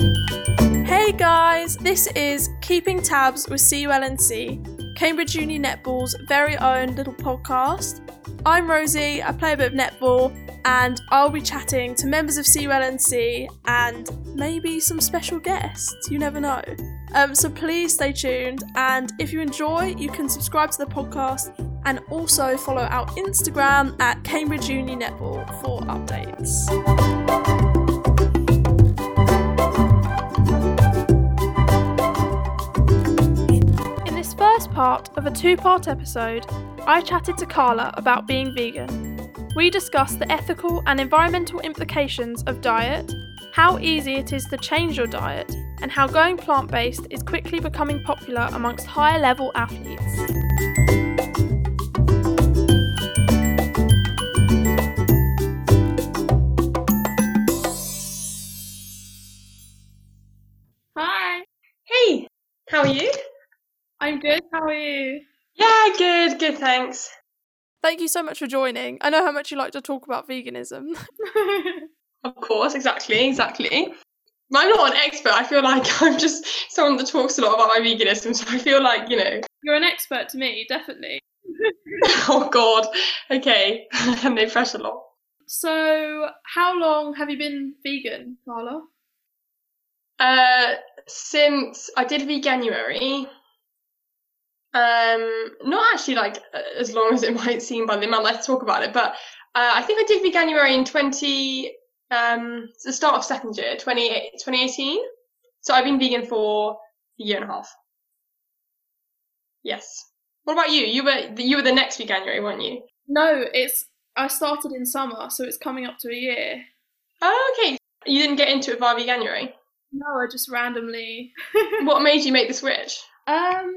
Hey guys, this is Keeping Tabs with CULNC, Cambridge Uni Netball's very own little podcast. I'm Rosie, I play a bit of netball, and I'll be chatting to members of CULNC and maybe some special guests. You never know. Um, so please stay tuned, and if you enjoy, you can subscribe to the podcast and also follow our Instagram at Cambridge Uni Netball for updates. Part of a two part episode, I chatted to Carla about being vegan. We discussed the ethical and environmental implications of diet, how easy it is to change your diet, and how going plant based is quickly becoming popular amongst higher level athletes. Good. How are you? Yeah, good, good, thanks. Thank you so much for joining. I know how much you like to talk about veganism. Of course, exactly, exactly. I'm not an expert. I feel like I'm just someone that talks a lot about my veganism, so I feel like, you know, You're an expert to me, definitely. oh god, okay, no pressure, law. So, how long have you been vegan, Carla? Uh, since I did Veganuary, um, not actually like as long as it might seem by the amount let's talk about it, but uh, I think I did Veganuary in 20, um, the start of second year, 20, 2018. So I've been vegan for a year and a half. Yes. What about you? You were you were the next Veganuary, weren't you? No, it's I started in summer, so it's coming up to a year. Oh, okay. You didn't get into it via Veganuary. No, I just randomly. what made you make the switch? um,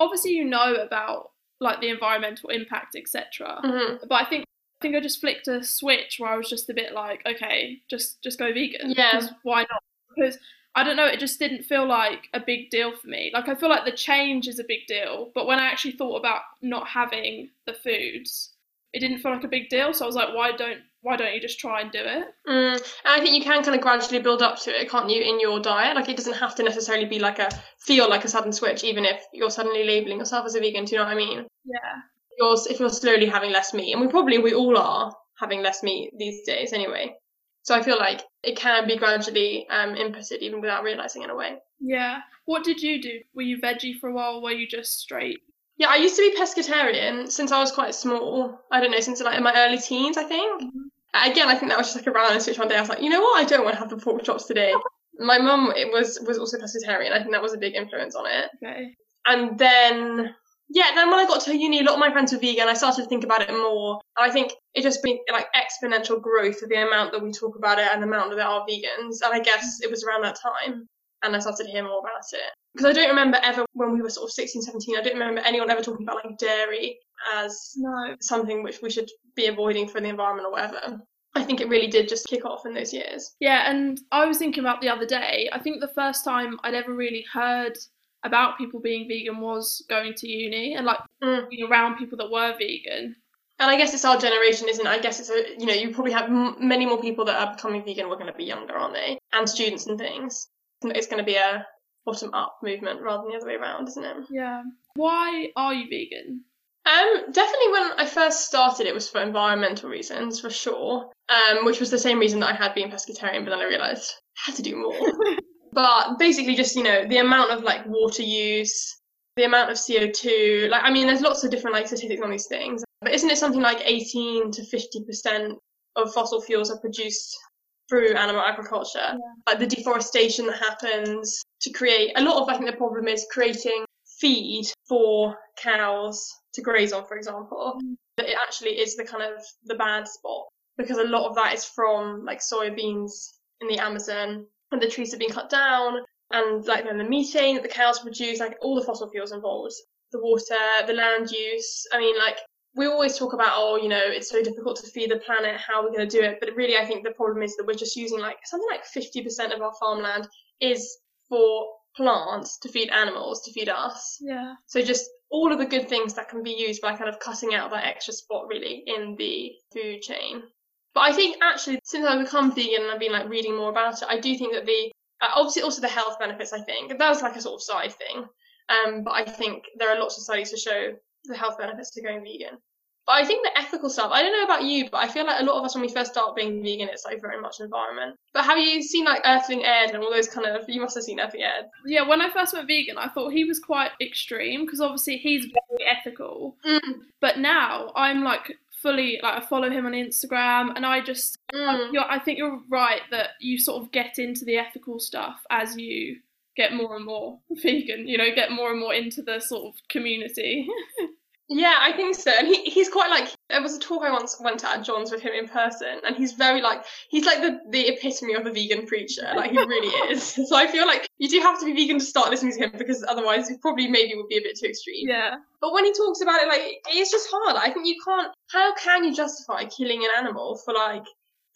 obviously you know about like the environmental impact, etc. hmm But I think I think I just flicked a switch where I was just a bit like, okay, just just go vegan. Yeah. why not? Because I don't know, it just didn't feel like a big deal for me. Like I feel like the change is a big deal, but when I actually thought about not having the foods, it didn't feel like a big deal. So I was like, why don't why don't you just try and do it? Mm, and I think you can kind of gradually build up to it, can't you, in your diet? Like it doesn't have to necessarily be like a feel like a sudden switch, even if you're suddenly labeling yourself as a vegan. Do you know what I mean? Yeah. You're if you're slowly having less meat, and we probably we all are having less meat these days anyway. So I feel like it can be gradually um, inputted even without realizing in a way. Yeah. What did you do? Were you veggie for a while? Or were you just straight? Yeah, I used to be pescatarian since I was quite small. I don't know, since like in my early teens, I think. Mm-hmm. Again, I think that was just like a random switch one day. I was like, you know what? I don't want to have the pork chops today. My mum it was was also pescatarian. I think that was a big influence on it. Okay. And then yeah, then when I got to uni, a lot of my friends were vegan. I started to think about it more. And I think it just been like exponential growth of the amount that we talk about it and the amount that there are vegans. And I guess mm-hmm. it was around that time. And I started to hear more about it. Because I don't remember ever when we were sort of 16, 17, I don't remember anyone ever talking about like dairy as No. something which we should be avoiding for the environment or whatever. I think it really did just kick off in those years. Yeah, and I was thinking about the other day. I think the first time I'd ever really heard about people being vegan was going to uni and like Mm. being around people that were vegan. And I guess it's our generation, isn't it? I guess it's a, you know, you probably have m- many more people that are becoming vegan We're going to be younger, aren't they? And students and things. It's going to be a bottom up movement rather than the other way around, isn't it? Yeah. Why are you vegan? Um, definitely when I first started, it was for environmental reasons, for sure. Um, which was the same reason that I had been pescatarian, but then I realised I had to do more. but basically, just you know, the amount of like water use, the amount of CO two. Like, I mean, there's lots of different like statistics on these things, but isn't it something like 18 to 50 percent of fossil fuels are produced through animal agriculture? Like the deforestation that happens to create a lot of. I think the problem is creating feed for cows to graze on, for example. Mm. That it actually is the kind of the bad spot because a lot of that is from like soybeans in the Amazon and the trees have been cut down and like then the methane that the cows produce, like all the fossil fuels involved, the water, the land use. I mean, like we always talk about, oh, you know, it's so difficult to feed the planet. How are we going to do it? But really, I think the problem is that we're just using like something like 50% of our farmland is for plants to feed animals, to feed us. Yeah. So just all of the good things that can be used by kind of cutting out that extra spot really in the food chain. But I think actually, since I've become vegan and I've been like reading more about it, I do think that the uh, obviously also the health benefits. I think that was like a sort of side thing. Um, but I think there are lots of studies to show the health benefits to going vegan. But I think the ethical stuff, I don't know about you, but I feel like a lot of us when we first start being vegan, it's like very much environment. But have you seen like Earthling Ed and all those kind of, you must have seen Earthling Ed. Yeah, when I first went vegan, I thought he was quite extreme because obviously he's very ethical. Mm. But now I'm like fully, like, I follow him on Instagram and I just, Mm. you're, I think you're right that you sort of get into the ethical stuff as you get more and more vegan, you know, get more and more into the sort of community. Yeah, I think so. And he, he's quite like there was a talk I once went to at John's with him in person, and he's very like he's like the the epitome of a vegan preacher. Like he really is. So I feel like you do have to be vegan to start listening to him because otherwise it probably maybe would be a bit too extreme. yeah. But when he talks about it, like it's just hard. I think you can't. How can you justify killing an animal for like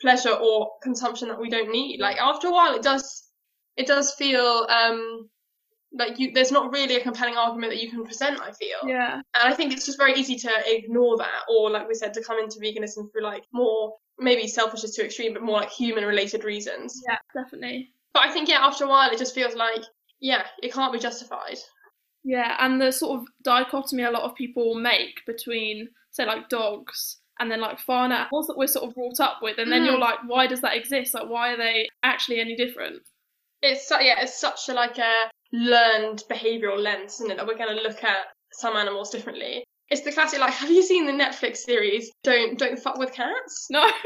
pleasure or consumption that we don't need? Like after a while, it does it does feel um like you there's not really a compelling argument that you can present. I feel. Yeah. And I think it's just very easy to ignore that, or like we said, to come into veganism through like more maybe selfish is too extreme, but more like human related reasons. Yeah, definitely. But I think yeah, after a while, it just feels like yeah, it can't be justified. Yeah, and the sort of dichotomy a lot of people make between, say, like dogs and then like farm animals that we're sort of brought up with, and then you're Mm. like, why does that exist? Like, why are they actually any different? It's su- yeah, it's such a like a learned behavioural lens, isn't it? That we're going to look at some animals differently. It's the classic like, have you seen the Netflix series Don't Don't Fuck with Cats? No.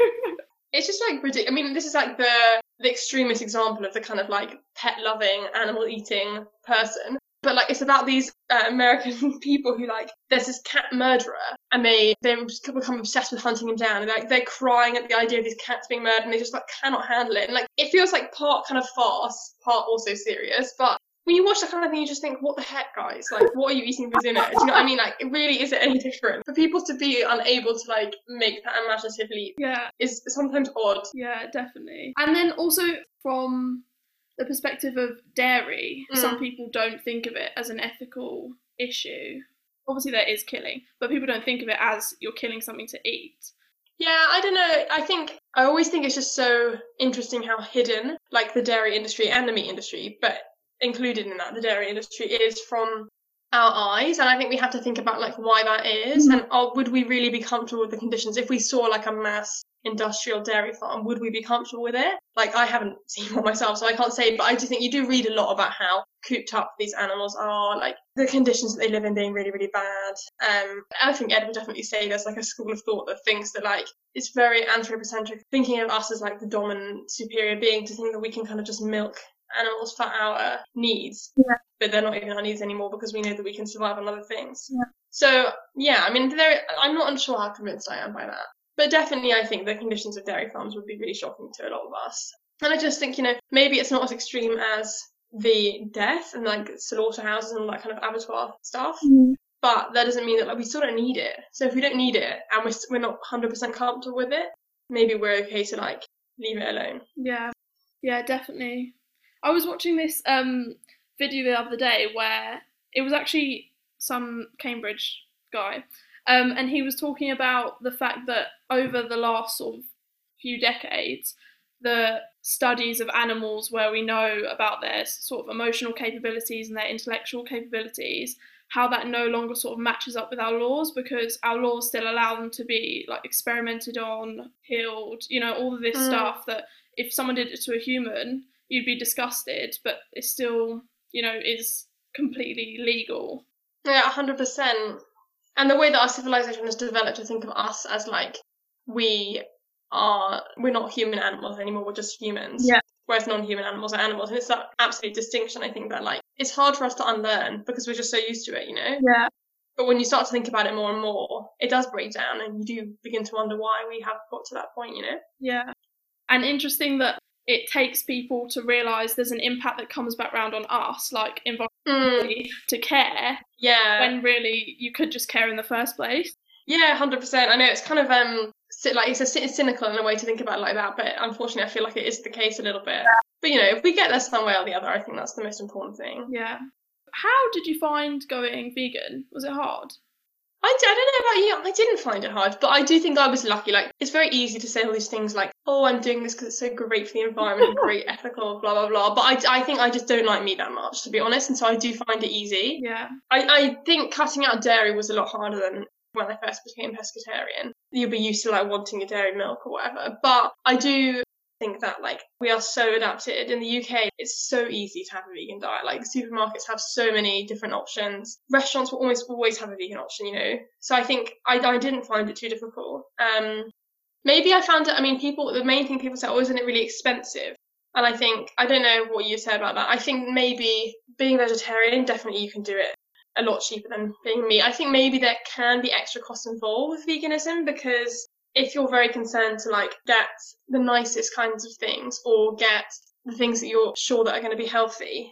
It's just like ridiculous. I mean, this is like the the extremist example of the kind of like pet loving, animal eating person. But like, it's about these uh, American people who like, there's this cat murderer, and they they become obsessed with hunting him down, and like they're crying at the idea of these cats being murdered, and they just like cannot handle it. And like, it feels like part kind of farce, part also serious. But when you watch that kind of thing, you just think, what the heck, guys? Like, what are you eating for dinner? Do you know what I mean? Like, it really isn't any different. For people to be unable to like make that imaginative leap yeah, is sometimes odd. yeah, definitely. And then also from the perspective of dairy, Mm. some people don't think of it as an ethical issue. Obviously, there is killing, but people don't think of it as you're killing something to eat. Yeah, I don't know. I think I always think it's just so interesting how hidden, like the dairy industry and the meat industry, but included in that, the dairy industry is from our eyes. And I think we have to think about like why that is, mm-hmm. and oh, would we really be comfortable with the conditions if we saw like a mass industrial dairy farm? Would we be comfortable with it? Like I haven't seen one myself, so I can't say. But I do think you do read a lot about how cooped up these animals are, like the conditions that they live in being really, really bad. Um, I think Ed would definitely say there's like a school of thought that thinks that like it's very anthropocentric, thinking of us as like the dominant superior being to think that we can kind of just milk animals for our needs, Yeah. but they're not even our needs anymore because we know that we can survive on other things. Yeah. So yeah, I mean, there, I'm not unsure how convinced I am by that, but definitely I think the conditions of dairy farms would be really shocking to a lot of us. And I just think, you know, maybe it's not as extreme as the death and like slaughterhouses and all that kind of abattoir stuff, but that doesn't mean that like we still don't need it. So if we don't need it and we're we're not hundred percent comfortable with it, maybe we're okay to like leave it alone. Yeah, yeah, definitely. I was watching this um video the other day where it was actually some Cambridge guy, um, and he was talking about the fact that over the last sort of few decades, the studies of animals where we know about their sort of emotional capabilities and their intellectual capabilities how that no longer sort of matches up with our laws because our laws still allow them to be like experimented on, killed, you know, all of this Mm. stuff that if someone did it to a human, you'd be disgusted, but it still, you know, is completely legal. Yeah, hundred percent. And the way that our civilization has developed to think of us as like we are we're not human animals anymore, we're just humans. Yeah. Whereas non-human animals are animals, and it's that absolute distinction. I think that like it's hard for us to unlearn because we're just so used to it, you know. Yeah. But when you start to think about it more and more, it does break down, and you do begin to wonder why we have got to that point, you know. Yeah. And interesting that it takes people to realise there's an impact that comes back round on us, like environmentally, to care, Yeah. when really you could just care in the first place. Yeah, hundred percent. I know it's kind of um like it's a it's cynical in a way to think about it like that, but unfortunately, I feel like it is the case a little bit. But you know, if we get there some way or the other, I think that's the most important thing. Yeah. How did you find going vegan? Was it hard? I, d- I don't know about you. I didn't find it hard, but I do think I was lucky. Like, it's very easy to say all these things like, oh, I'm doing this because it's so great for the environment, great ethical, blah, blah, blah. But I, I think I just don't like meat that much, to be honest. And so I do find it easy. Yeah. I, I think cutting out dairy was a lot harder than when I first became pescatarian. You'll be used to like wanting a dairy milk or whatever. But I do think that like we are so adapted in the UK. It's so easy to have a vegan diet. Like supermarkets have so many different options. Restaurants will almost always have a vegan option, you know. So I think I, I didn't find it too difficult. Um, maybe I found it. I mean, people. The main thing people say, "Oh, isn't it really expensive?" And I think I don't know what you said about that. I think maybe being vegetarian, definitely you can do it a lot cheaper than being meat. I think maybe there can be extra costs involved with veganism because if you're very concerned to like get the nicest kinds of things or get the things that you're sure that are going to be healthy,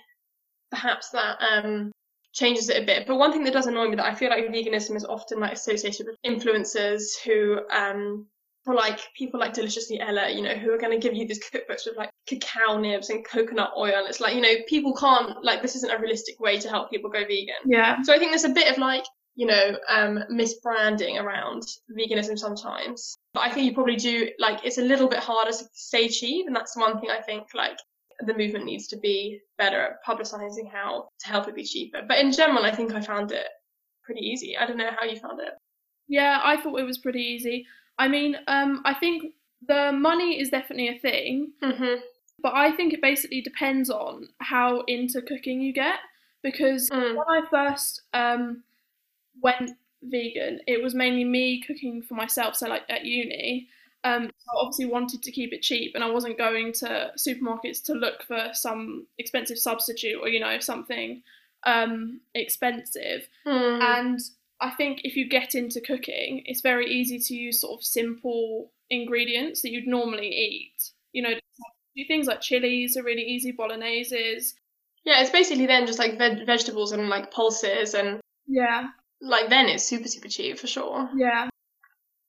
perhaps that um, changes it a bit. But one thing that does annoy me that I feel like veganism is often like associated with influencers who um or like people like Deliciously Ella, you know, who are going to give you these cookbooks with like cacao nibs and coconut oil. And it's like, you know, people can't, like, this isn't a realistic way to help people go vegan. Yeah. So I think there's a bit of like, you know, um, misbranding around veganism sometimes. But I think you probably do, like, it's a little bit harder to stay cheap. And that's one thing I think, like, the movement needs to be better at publicizing how to help it be cheaper. But in general, I think I found it pretty easy. I don't know how you found it. Yeah, I thought it was pretty easy. I mean, um, I think the money is definitely a thing, Mm-hmm. but I think it basically depends on how into cooking you get. Because Mm. when I first um, went vegan, it was mainly me cooking for myself. So, like at uni, um, I obviously wanted to keep it cheap, and I wasn't going to supermarkets to look for some expensive substitute or you know something um, expensive. Mm. And I think if you get into cooking, it's very easy to use sort of simple ingredients that you'd normally eat. You know, do things like chilies are really easy, bologneses. Yeah, it's basically then just like veg- vegetables and like pulses and Yeah, like then it's super super cheap for sure. yeah.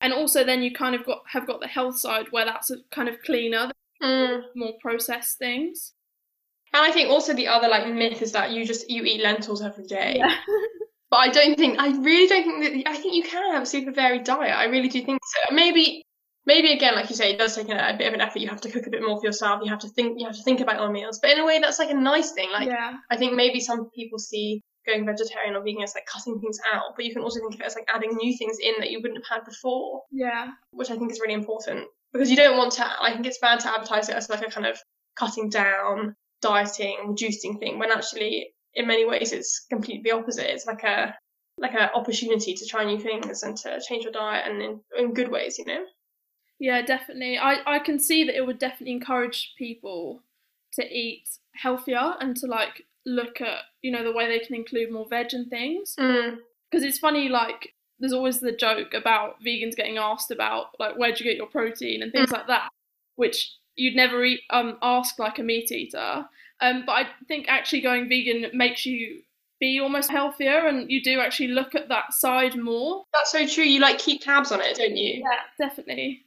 And also, then you kind of got have got the health side where that's a kind of cleaner, Mm. more processed things. And I think also the other like myth is that you just you eat lentils every day. Yeah, But I don't think I really don't think that I think you can have a super varied diet. I really do think so. Maybe maybe again, like you say, it does take a, a bit of an effort. You have to cook a bit more for yourself. You have to think you have to think about your meals. But in a way that's like a nice thing. Like yeah, I think maybe some people see going vegetarian or vegan as like cutting things out, but you can also think of it as like adding new things in that you wouldn't have had before. yeah, which I think is really important because you don't want to. I think it's bad to advertise it as like a kind of cutting down, dieting, reducing thing when actually, in many ways, it's completely the opposite. It's like a like an opportunity to try new things and to change your diet and in, in good ways, you know. yeah. Definitely, I I can see that it would definitely encourage people to eat healthier and to like look at you know the way they can include more veg and things. Mm. because it's funny like there's always the joke about vegans getting asked about like where'd you get your protein and things like that which you'd never eat, um, ask like a meat eater um, but i think actually going vegan makes you be almost healthier and you do actually look at that side more That's so true. You like keep tabs on it, don't you? yeah definitely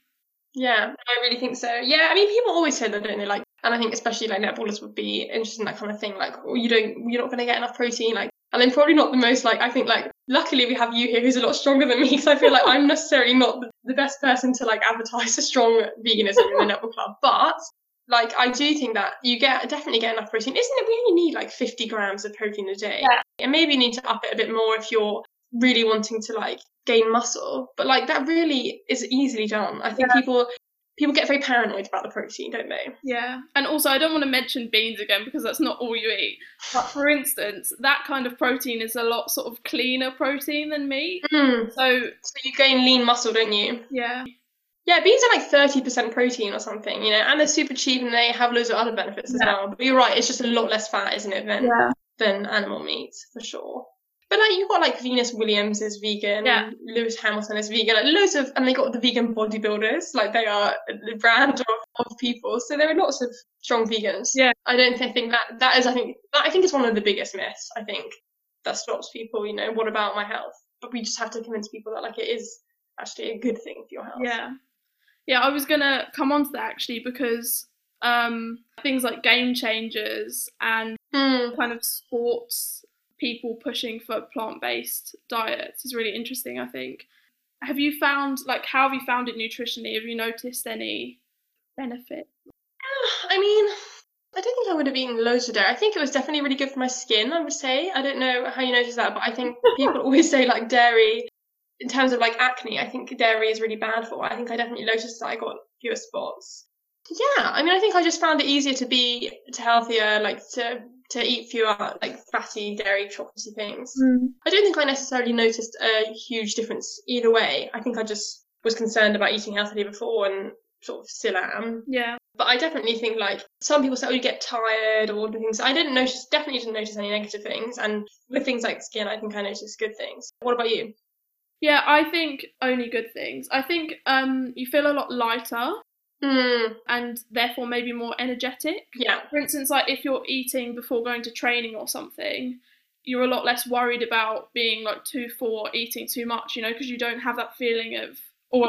Yeah, I really think so. Yeah, I mean, people always say that, don't they? Like, and I think especially like netballers would be interested in that kind of thing. Like, oh, you don't, you're not going to get enough protein. Like, and I'm probably not the most like. I think like, luckily we have you here, who's a lot stronger than me. Because I feel like I'm necessarily not the, the best person to like advertise a strong veganism in the netball club. But like, I do think that you get definitely get enough protein. Isn't it? We only need like 50 grams of protein a day, Yeah. and maybe you need to up it a bit more if you're really wanting to like gain muscle. But like, that really is easily done. I think people people get very paranoid about the protein, don't they? yeah and also i don't want to mention beans again because that's not all you eat but for instance that kind of protein is a lot sort of cleaner protein than meat Mm. so So you gain lean muscle, don't you? yeah Yeah, beans are like thirty percent protein or something, you know, and they're super cheap and they have loads of other benefits as Yeah. well. But you're right, it's just a lot less fat, isn't it, than yeah than animal meat for sure. You've got like Venus Williams is vegan, Yeah. Lewis Hamilton is vegan, like loads of, and they got the vegan bodybuilders, like they are the brand of, of people. So there are lots of strong vegans. Yeah. I don't think, think that that is, I think, that I think is one of the biggest myths. I think that stops people. You know, what about my health? But we just have to convince people that like it is actually a good thing for your health. Yeah. Yeah, I was gonna come on to that actually because um, things like game changers and Mm. kind of sports people pushing for plant based diets is really interesting, I think. Have you found, like, how have you found it nutritionally? Have you noticed any benefit? I mean, I don't think I would have eaten loads of dairy. I think it was definitely really good for my skin, I would say. I don't know how you notice that, but I think people always say like dairy in terms of like acne, I think dairy is really bad for. I think I definitely noticed that I got fewer spots. Yeah, I mean, I think I just found it easier to be to healthier, like to to eat fewer like fatty, dairy, chocolatey things. Mm. I don't think I necessarily noticed a huge difference either way. I think I just was concerned about eating healthily before and sort of still am. Yeah. But I definitely think like some people say, oh, you get tired or things. I didn't notice, definitely didn't notice any negative things. And with things like skin, I think I noticed good things. What about you? Yeah, I think only good things. I think um, you feel a lot lighter Mm, and therefore maybe more energetic. yeah. For instance, like if you're eating before going to training or something, you're a lot less worried about being like too full or eating too much, you know, because you don't have that feeling of, oh,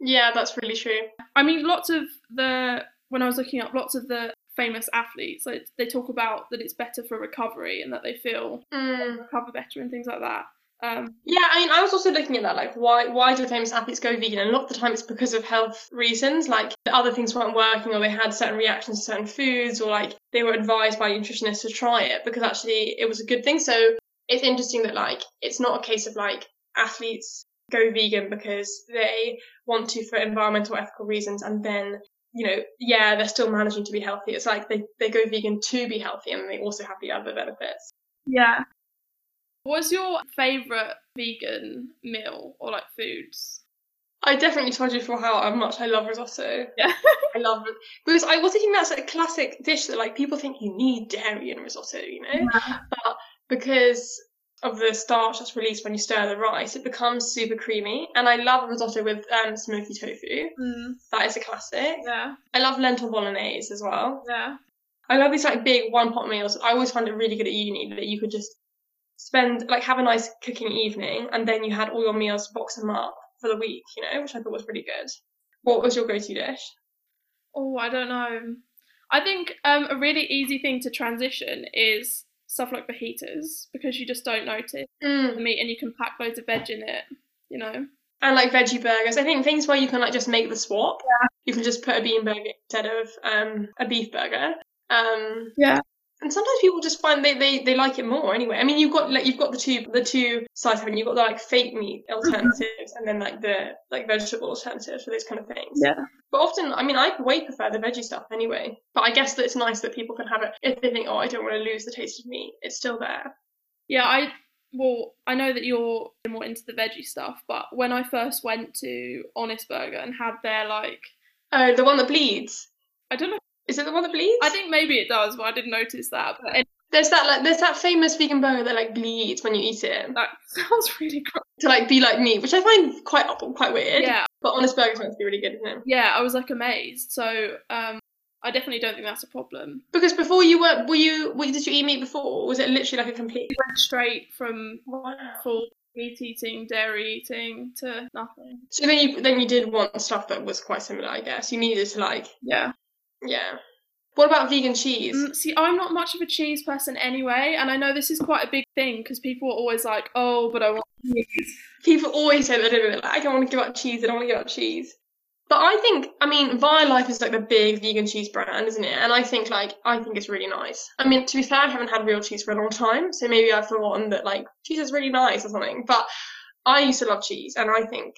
Yeah, that's really true. I mean, lots of the when I was looking up, lots of the famous athletes, like they talk about that it's better for recovery and that they feel Mm. recover better and things like that. Um, Yeah, I mean, I was also looking at that, like, why why do famous athletes go vegan? And a lot of the time it's because of health reasons, like the other things weren't working, or they had certain reactions to certain foods, or like they were advised by nutritionists to try it because actually it was a good thing. So it's interesting that like it's not a case of like athletes go vegan because they want to for environmental ethical reasons, and then you know, yeah, they're still managing to be healthy. It's like they they go vegan to be healthy, and they also have the other benefits. yeah. What's your favourite vegan meal or like foods? I definitely told you before how much I love risotto. Yeah. I love it because I was thinking that's a classic dish that like people think you need dairy in risotto, you know, but because of the starch that's released when you stir the rice, it becomes super creamy. And I love risotto with um, smoky tofu. Mm, That is a classic. yeah, I love lentil bolognese as well. yeah. I love these like big one pot meals. I always find it really good at uni that you could just spend like have a nice cooking evening and then you had all your meals box them up for the week, you know, which I thought was pretty good. What was your go-to dish? Oh, I don't know. I think um, a really easy thing to transition is stuff like fajitas because you just don't notice the Mm. meat and you can pack loads of veg in it. You know. And like veggie burgers. I think things where you can like just make the swap. Yeah. You can just put a bean burger instead of um a beef burger. Um Yeah. And sometimes people just find they, they, they like it more anyway. I mean you've got like you've got the two the two sides haven't you? You've got the like fake meat mm-hmm. alternatives and then like the like vegetable alternatives for those kind of things. Yeah. But often I mean I way prefer the veggie stuff anyway. But I guess that it's nice that people can have it if they think, Oh, I don't want to lose the taste of meat, it's still there. Yeah, I well, I know that you're more into the veggie stuff, but when I first went to Honest Burger and had their like, Oh, the one that bleeds. I don't know, Is it the one that bleeds? I think maybe it does, but I didn't notice that. But anyway, There's that like there's that famous vegan burger that like bleeds when you eat it that sounds really gross. to like be like meat, which I find quite quite weird. Yeah, But honest burger's meant to be really good, isn't it? yeah, I was like amazed. So um, I definitely don't think that's a problem. Because before you were were you were, did you eat meat before? Or was it literally like a complete? We went straight from Wow. full meat eating, dairy eating to nothing. So then you then you did want stuff that was quite similar, I guess. You needed to like Yeah. Yeah. What about vegan cheese? Mm, see, I'm not much of a cheese person anyway, and I know this is quite a big thing because people are always like, "Oh, but I want cheese." People always say that, don't? Like, I don't want to give up cheese. I don't want to give up cheese. But I think, I mean, Life is like the big vegan cheese brand, isn't it? And I think, like, I think it's really nice. I mean, to be fair, I haven't had real cheese for a long time, so maybe I've forgotten that, like, cheese is really nice or something. But I used to love cheese, and I think,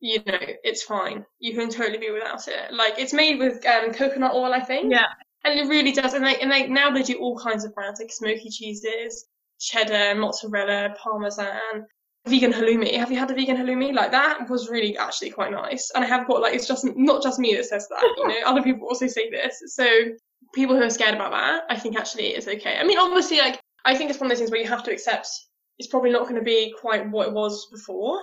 you know, it's fine. You can totally be without it. Like, it's made with um, coconut oil, I think. Yeah. And it really does. And they, and they now they do all kinds of brands, like smoky cheeses, cheddar, mozzarella, parmesan vegan halloumi. Have you had the vegan halloumi? Like that was really actually quite nice. And I have got like it's just not just me that says that, you know, other people also say this. So people who are scared about that, I think actually it's okay. I mean, obviously, like I think it's one of those things where you have to accept it's probably not going to be quite what it was before.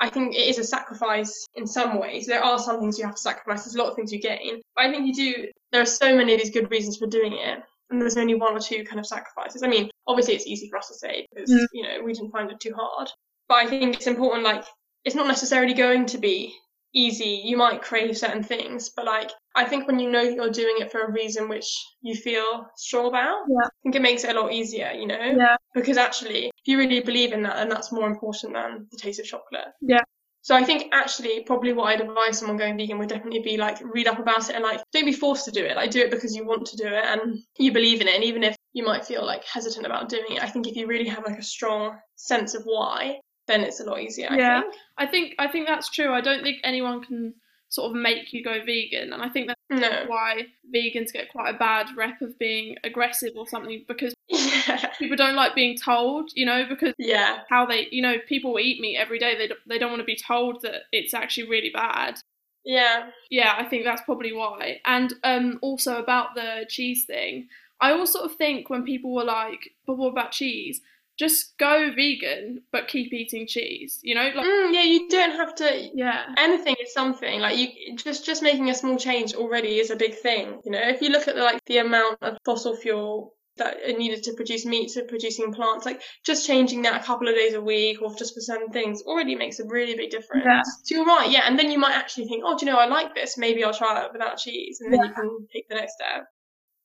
I think it is a sacrifice in some ways. There are some things you have to sacrifice. There's a lot of things you gain. But I think you do. There are so many of these good reasons for doing it, and there's only one or two kind of sacrifices. I mean, obviously it's easy for us to say because Mm. you know we didn't find it too hard. But I think it's important. Like, it's not necessarily going to be easy. You might crave certain things, but like I think when you know you're doing it for a reason which you feel strong about, Yeah. I think it makes it a lot easier, you know? Yeah. Because actually, if you really believe in that, then that's more important than the taste of chocolate. Yeah. So I think actually, probably what I'd advise someone going vegan would definitely be like read up about it and like don't be forced to do it. Like do it because you want to do it and you believe in it. And even if you might feel like hesitant about doing it, I think if you really have like a strong sense of why, then it's a lot easier. Yeah. I think. I think I think that's true. I don't think anyone can sort of make you go vegan, and I think that's No. why vegans get quite a bad rep of being aggressive or something because Yeah. people don't like being told, you know, because Yeah. how they, you know, people eat meat every day. They don't, they don't want to be told that it's actually really bad. Yeah. Yeah, I think that's probably why. And um, also about the cheese thing, I always sort of think when people were like, "But what about cheese?" Just go vegan, but keep eating cheese. You know, like Mm, yeah, you don't have to yeah, anything is something like you just just making a small change already is a big thing you know if you look at the, like the amount of fossil fuel that are needed to produce meat to producing plants like just changing that a couple of days a week or just for certain things already makes a really big difference Yeah. so you're right yeah and then you might actually think oh do you know i like this maybe i'll try it without cheese and then you can take the next step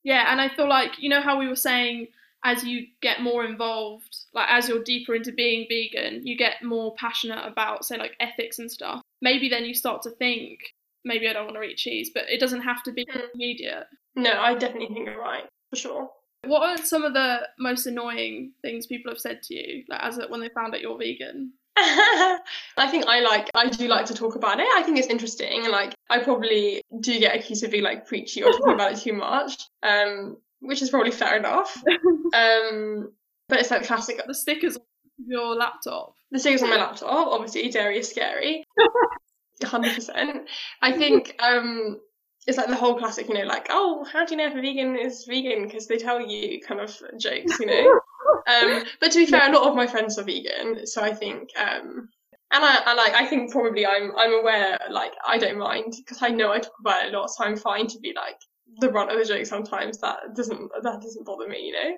yeah. And I feel like you know how we were saying as you get more involved, like as you're deeper into being vegan, you get more passionate about say like ethics and stuff. Maybe then you start to think, maybe I don't want to eat cheese, but it doesn't have to be Mm. immediate. no i definitely think you're right for sure What are some of the most annoying things people have said to you, like as when they found out you're vegan? I think I like I do like to talk about it. I think it's interesting and like I probably do get accused of being like preachy or talking about it too much. Um which is probably fair enough. Um but it's like classic The stickers on your laptop. the stickers on my laptop, obviously dairy is scary. hundred percent. I think um it's like the whole classic, you know, like, oh, how do you know if a vegan is vegan? Because they tell you kind of jokes, you know. um, but to be fair, a lot of my friends are vegan, so I think, um, and I, I like, I think probably I'm, I'm aware, like, I don't mind because I know I talk about it a lot, so I'm fine to be like the brunt of the joke sometimes. That doesn't, that doesn't bother me, you know.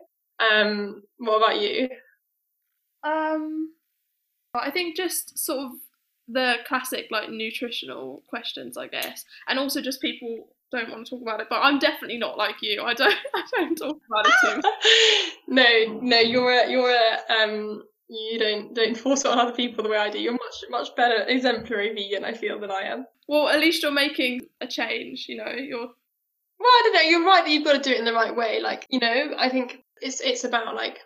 Um, what about you? Um, I think just sort of the classic like nutritional questions, I guess, and also just people don't want to talk about it. But I'm definitely not like you. I don't. I don't talk about it too much. no, no, you're a, you're a, um, you don't don't force it on other people the way I do. You're much much better exemplary vegan, I feel, than I am. Well, at least you're making a change. You know, you're. Well, I don't know. You're right that you've got to do it in the right way. Like, you know, I think it's it's about like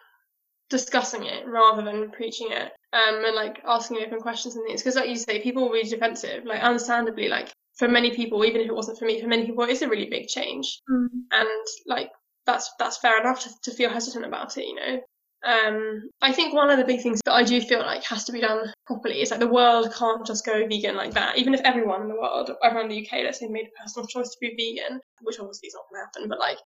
discussing it rather than preaching it, um, and like asking open questions and things. Because, like you say, people will be defensive. Like, understandably, like for many people, even if it wasn't for me, for many people, it's a really big change, and like that's that's fair enough to, to feel hesitant about it. You know. Um, I think one of the big things that I do feel like has to be done properly is like the world can't just go vegan like that. Even if everyone in the world, everyone in the UK, let's say, made a personal choice to be vegan, which obviously is not going to happen, but like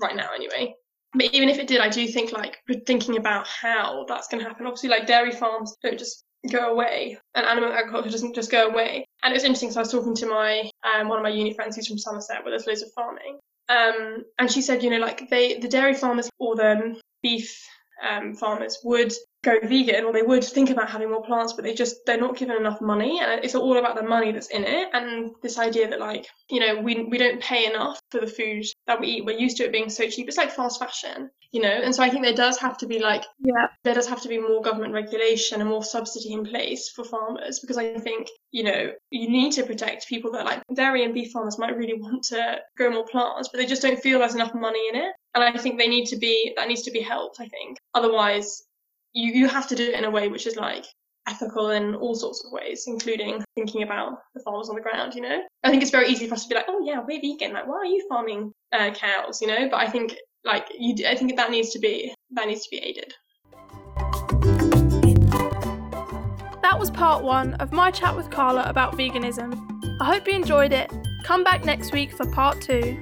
right now anyway. But even if it did, I do think like thinking about how that's going to happen. Obviously, like dairy farms don't just go away, and animal agriculture doesn't just go away. And it was interesting because I was talking to my um, one of my uni friends who's from Somerset, where there's loads of farming, um, and she said, you know, like they the dairy farmers or the beef um, farmers would go vegan or they would think about having more plants but they just they're not given enough money and it's all about the money that's in it and this idea that like you know we we don't pay enough for the food that we eat we're used to it being so cheap it's like fast fashion you know and so i think there does have to be like Yeah. there does have to be more government regulation and more subsidy in place for farmers because I think, you know, you need to protect people that like dairy and beef farmers might really want to grow more plants, but they just don't feel there's enough money in it. And I think they need to be, that needs to be helped, I think. Otherwise, you, you have to do it in a way which is like ethical in all sorts of ways, including thinking about the farmers on the ground, you know? I think it's very easy for us to be like, oh yeah, we're vegan. Like, why are you farming uh, cows, you know? But I think like you, I think that needs to be, that needs to be aided. That was part one of my chat with Carla about veganism. I hope you enjoyed it. Come back next week for part two.